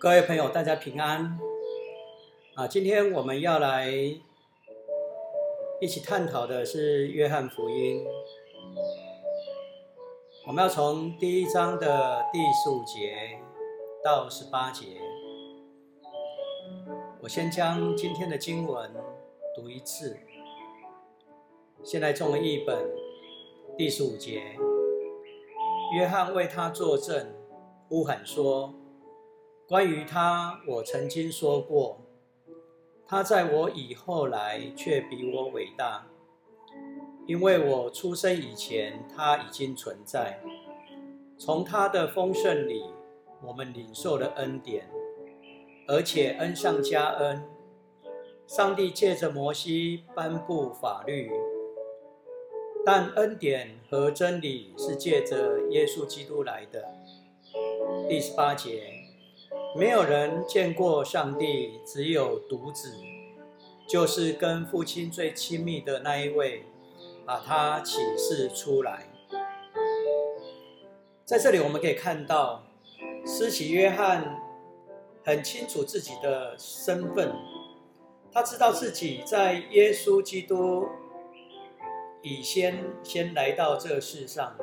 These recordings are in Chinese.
各位朋友，大家平安啊！今天我们要来一起探讨的是约翰福音。我们要从第一章的第十五节到十八节。我先将今天的经文读一次。现在中文译本第十五节，约翰为他作证，呼喊说。关于他，我曾经说过，他在我以后来，却比我伟大，因为我出生以前，他已经存在。从他的丰盛里，我们领受了恩典，而且恩上加恩。上帝借着摩西颁布法律，但恩典和真理是借着耶稣基督来的。第十八节。没有人见过上帝，只有独子，就是跟父亲最亲密的那一位，把他启示出来。在这里，我们可以看到，施洗约翰很清楚自己的身份，他知道自己在耶稣基督以先先来到这世上，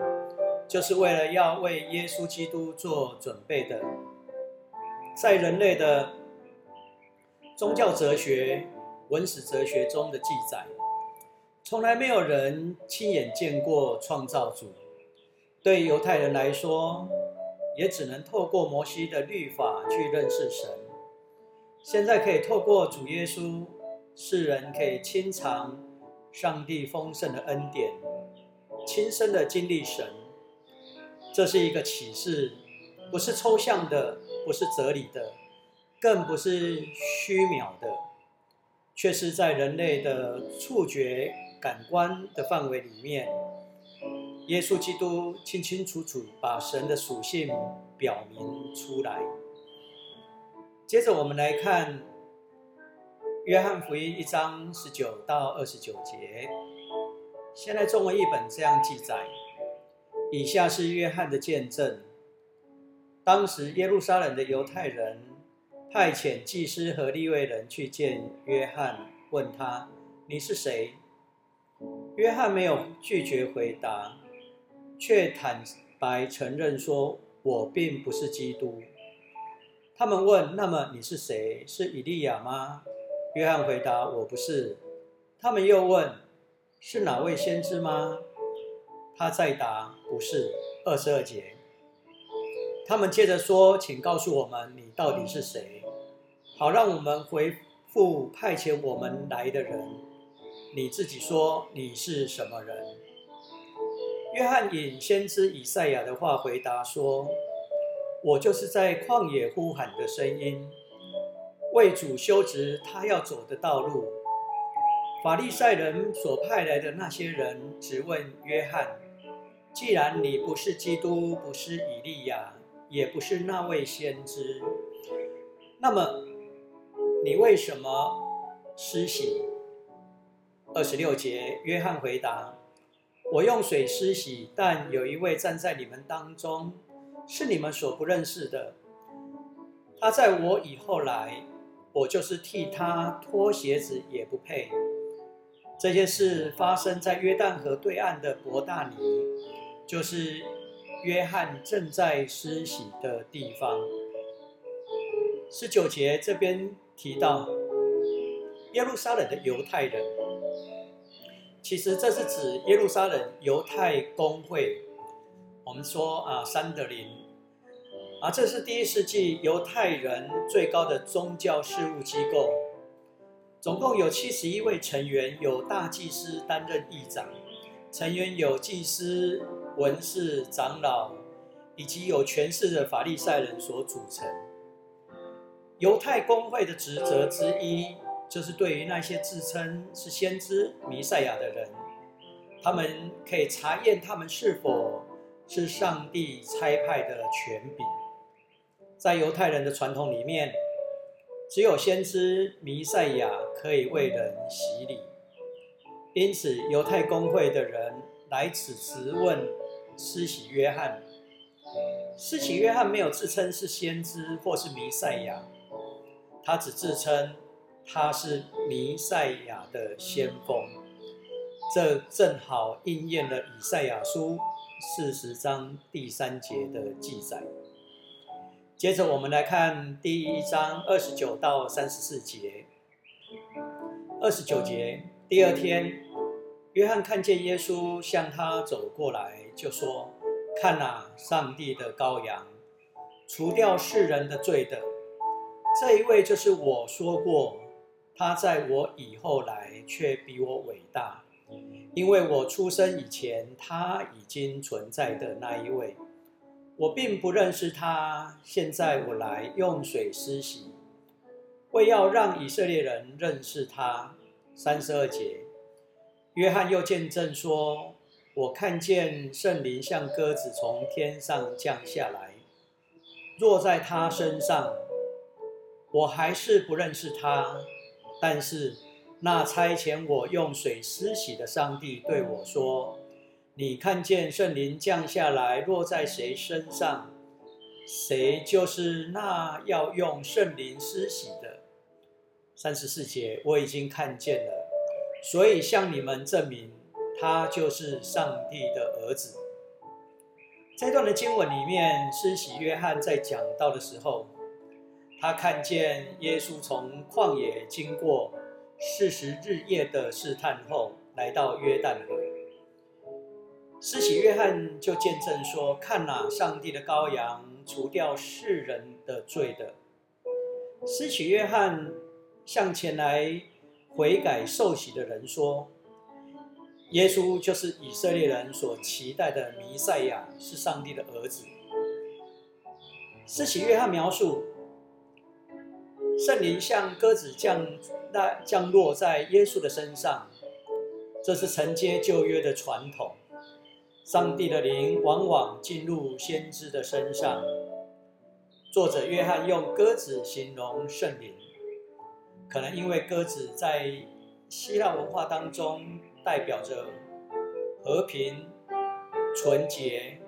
就是为了要为耶稣基督做准备的。在人类的宗教哲学、文史哲学中的记载，从来没有人亲眼见过创造主。对犹太人来说，也只能透过摩西的律法去认识神。现在可以透过主耶稣，世人可以亲尝上帝丰盛的恩典，亲身的经历神。这是一个启示，不是抽象的。不是哲理的，更不是虚渺的，却是在人类的触觉感官的范围里面，耶稣基督清清楚楚把神的属性表明出来。接着我们来看约翰福音一章十九到二十九节，现在中文译本这样记载：以下是约翰的见证。当时耶路撒冷的犹太人派遣祭司和利未人去见约翰，问他：“你是谁？”约翰没有拒绝回答，却坦白承认说：“我并不是基督。”他们问：“那么你是谁？是以利亚吗？”约翰回答：“我不是。”他们又问：“是哪位先知吗？”他再答：“不是。”二十二节。他们接着说：“请告诉我们，你到底是谁？好让我们回复派遣我们来的人。你自己说你是什么人？”约翰引先知以赛亚的话回答说：“我就是在旷野呼喊的声音，为主修直他要走的道路。”法利赛人所派来的那些人质问约翰：“既然你不是基督，不是以利亚。”也不是那位先知，那么你为什么施洗？二十六节，约翰回答：“我用水施洗，但有一位站在你们当中，是你们所不认识的。他在我以后来，我就是替他脱鞋子也不配。”这件事发生在约旦河对岸的伯大尼，就是。约翰正在施洗的地方，十九节这边提到耶路撒冷的犹太人，其实这是指耶路撒冷犹太公会。我们说啊，三德林啊，这是第一世纪犹太人最高的宗教事务机构，总共有七十一位成员，有大祭司担任议长，成员有祭司。文士、长老以及有权势的法利赛人所组成。犹太公会的职责之一，就是对于那些自称是先知、弥赛亚的人，他们可以查验他们是否是上帝差派的权柄。在犹太人的传统里面，只有先知弥赛亚可以为人洗礼，因此犹太公会的人来此质问。施洗约翰，施洗约翰没有自称是先知或是弥赛亚，他只自称他是弥赛亚的先锋。这正好应验了以赛亚书四十章第三节的记载。接着我们来看第一章二十九到三十四节。二十九节，第二天，约翰看见耶稣向他走过来，就说：“看哪，上帝的羔羊，除掉世人的罪的。这一位就是我说过，他在我以后来，却比我伟大。”因为我出生以前，他已经存在的那一位，我并不认识他。现在我来用水施洗，为要让以色列人认识他。三十二节，约翰又见证说：“我看见圣灵像鸽子从天上降下来，落在他身上。我还是不认识他，但是。”那差遣我用水施洗的上帝对我说：“你看见圣灵降下来落在谁身上，谁就是那要用圣灵施洗的。”三十四节我已经看见了，所以向你们证明，他就是上帝的儿子。这段的经文里面，施洗约翰在讲到的时候，他看见耶稣从旷野经过。四十日夜的试探后，来到约旦河。施洗约翰就见证说：“看哪，上帝的羔羊，除掉世人的罪的。”施洗约翰向前来悔改受洗的人说：“耶稣就是以色列人所期待的弥赛亚，是上帝的儿子。”施洗约翰描述。圣灵像鸽子降那降落在耶稣的身上，这是承接旧约的传统。上帝的灵往往进入先知的身上。作者约翰用鸽子形容圣灵，可能因为鸽子在希腊文化当中代表着和平、纯洁，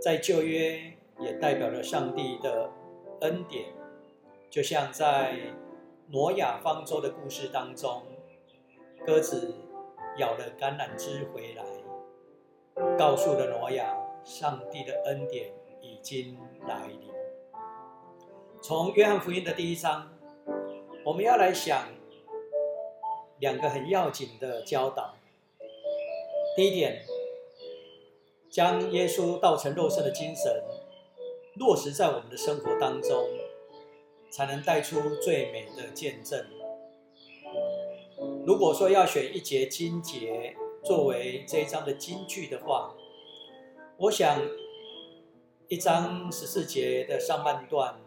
在旧约也代表了上帝的恩典。就像在挪亚方舟的故事当中，鸽子咬了橄榄枝回来，告诉了挪亚，上帝的恩典已经来临。从约翰福音的第一章，我们要来想两个很要紧的教导。第一点，将耶稣道成肉身的精神落实在我们的生活当中。才能带出最美的见证。如果说要选一节经节作为这一章的金句的话，我想一章十四节的上半段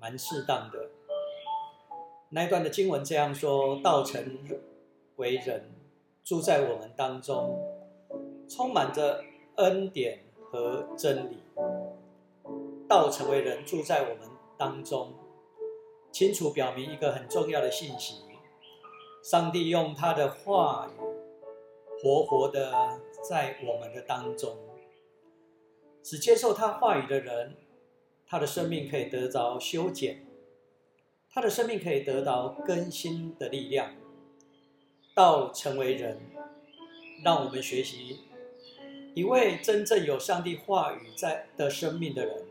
蛮适当的。那一段的经文这样说：“道成为人，住在我们当中，充满着恩典和真理。道成为人，住在我们当中。”清楚表明一个很重要的信息：上帝用他的话语，活活的在我们的当中。只接受他话语的人，他的生命可以得着修剪，他的生命可以得到更新的力量。到成为人，让我们学习一位真正有上帝话语在的生命的人，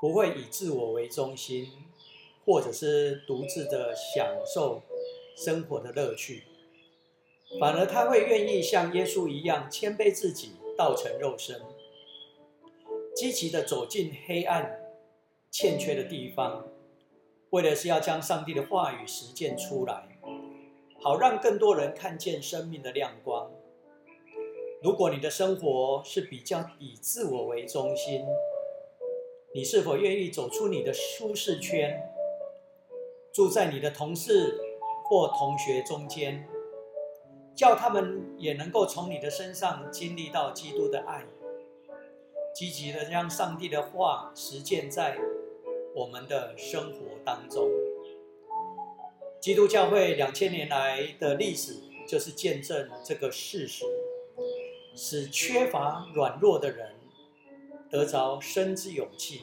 不会以自我为中心。或者是独自的享受生活的乐趣，反而他会愿意像耶稣一样谦卑自己，道成肉身，积极的走进黑暗欠缺的地方，为的是要将上帝的话语实践出来，好让更多人看见生命的亮光。如果你的生活是比较以自我为中心，你是否愿意走出你的舒适圈？住在你的同事或同学中间，叫他们也能够从你的身上经历到基督的爱，积极的将上帝的话实践在我们的生活当中。基督教会两千年来的历史就是见证这个事实，使缺乏软弱的人得着生之勇气，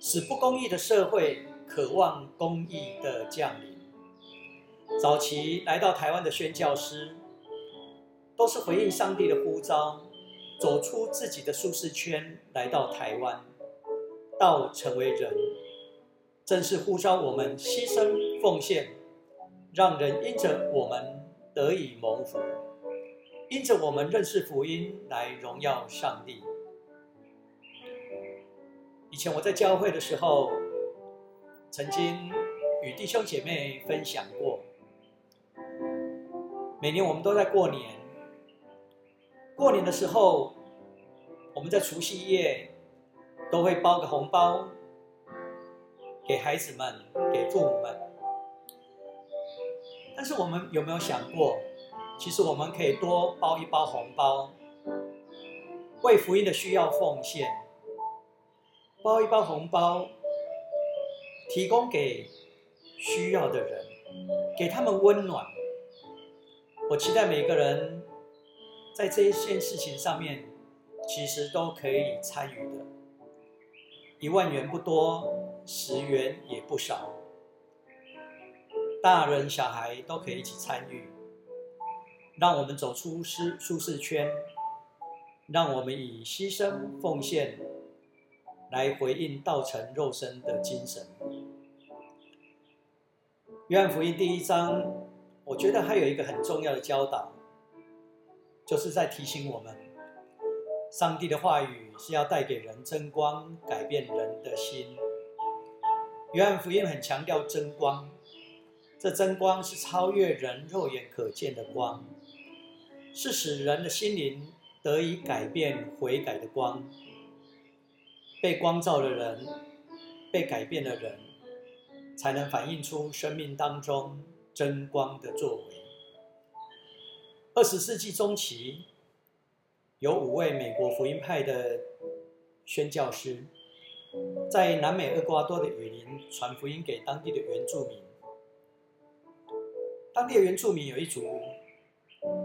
使不公义的社会渴望公义的降临。早期来到台湾的宣教师，都是回应上帝的呼召，走出自己的舒适圈，来到台湾，道成为人，正是呼召我们牺牲奉献，让人因着我们得以蒙福，因着我们认识福音来荣耀上帝。以前我在教会的时候，曾经与弟兄姐妹分享过。每年我们都在过年，过年的时候，我们在除夕夜都会包个红包给孩子们、给父母们。但是我们有没有想过，其实我们可以多包一包红包，为福音的需要奉献，包一包红包，提供给需要的人，给他们温暖。我期待每个人在这一件事情上面，其实都可以参与的。一万元不多，十元也不少，大人小孩都可以一起参与，让我们走出舒舒适圈，让我们以牺牲奉献来回应道成肉身的精神。约翰福音第一章。我觉得还有一个很重要的教导，就是在提醒我们，上帝的话语是要带给人真光，改变人的心。约翰福音很强调真光，这真光是超越人肉眼可见的光，是使人的心灵得以改变悔改的光。被光照的人，被改变的人，才能反映出生命当中。真光的作为。二十世纪中期，有五位美国福音派的宣教师，在南美厄瓜多的雨林传福音给当地的原住民。当地的原住民有一族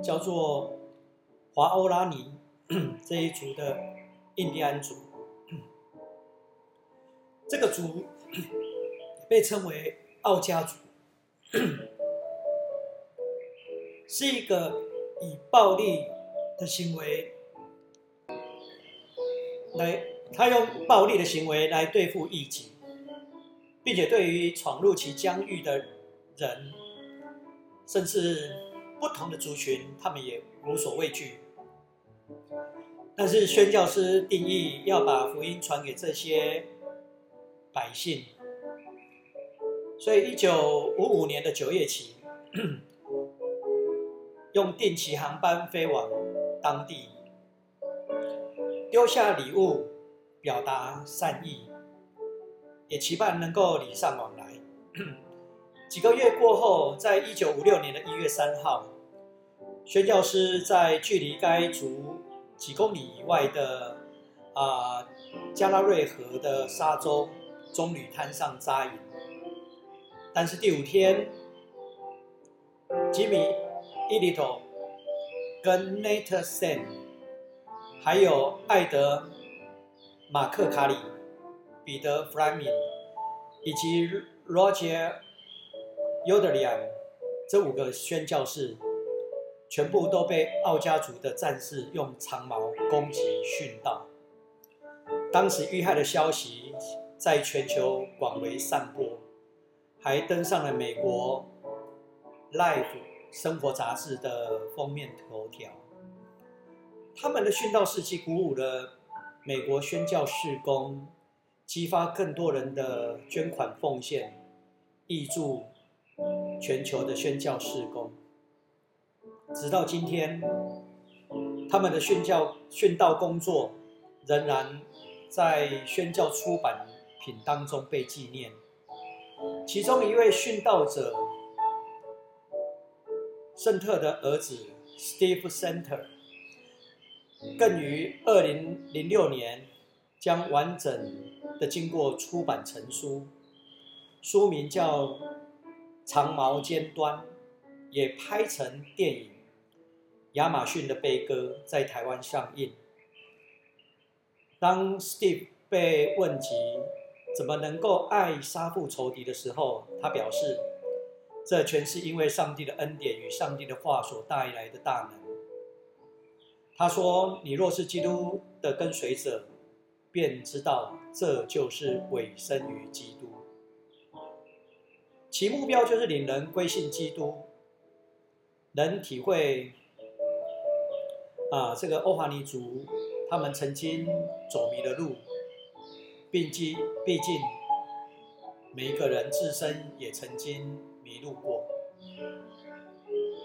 叫做华欧拉尼这一族的印第安族，这个族被称为奥加族。是一个以暴力的行为来，他用暴力的行为来对付异己，并且对于闯入其疆域的人，甚至不同的族群，他们也无所畏惧。但是宣教师定义要把福音传给这些百姓，所以一九五五年的九月起。用定期航班飞往当地，丢下礼物，表达善意，也期盼能够礼尚往来。几个月过后，在一九五六年的一月三号，宣教师在距离该族几公里以外的啊加拉瑞河的沙洲棕榈滩上扎营。但是第五天，吉米。伊里头跟 Nate Sen，还有艾德、马克卡里、彼得弗莱明以及 Roger Yodelian 这五个宣教士，全部都被奥家族的战士用长矛攻击殉道。当时遇害的消息在全球广为散播，还登上了美国 Life。生活杂志的封面头条，他们的殉道事迹鼓舞了美国宣教士工，激发更多人的捐款奉献，挹注全球的宣教事工。直到今天，他们的宣教殉道工作仍然在宣教出版品当中被纪念。其中一位殉道者。圣特的儿子 Steve Center 更于二零零六年将完整的经过出版成书，书名叫《长矛尖端》，也拍成电影《亚马逊的悲歌》在台湾上映。当 Steve 被问及怎么能够爱杀父仇敌的时候，他表示，这全是因为上帝的恩典与上帝的话所带来的大能。他说：“你若是基督的跟随者，便知道这就是委身于基督。其目标就是领人归信基督，能体会啊，这个欧华尼族他们曾经走迷的路。”并竟，毕竟，每一个人自身也曾经迷路过。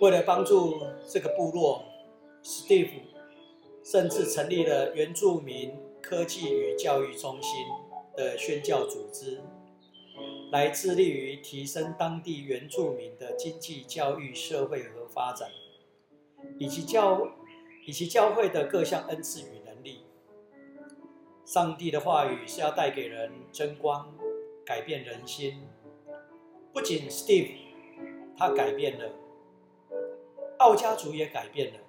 为了帮助这个部落，Steve 甚至成立了原住民科技与教育中心的宣教组织，来致力于提升当地原住民的经济、教育、社会和发展，以及教以及教会的各项恩赐与能力。上帝的话语是要带给人争光，改变人心。不仅 Steve 他改变了，奥家族也改变了。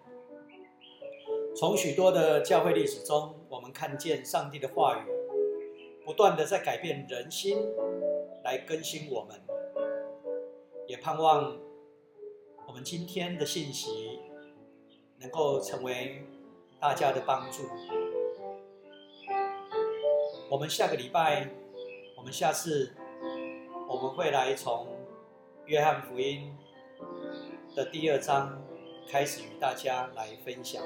从许多的教会历史中，我们看见上帝的话语不断的在改变人心，来更新我们。也盼望我们今天的信息能够成为大家的帮助。我们下个礼拜，我们下次我们会来从约翰福音的第二章开始与大家来分享。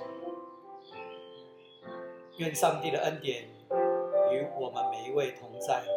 愿上帝的恩典与我们每一位同在。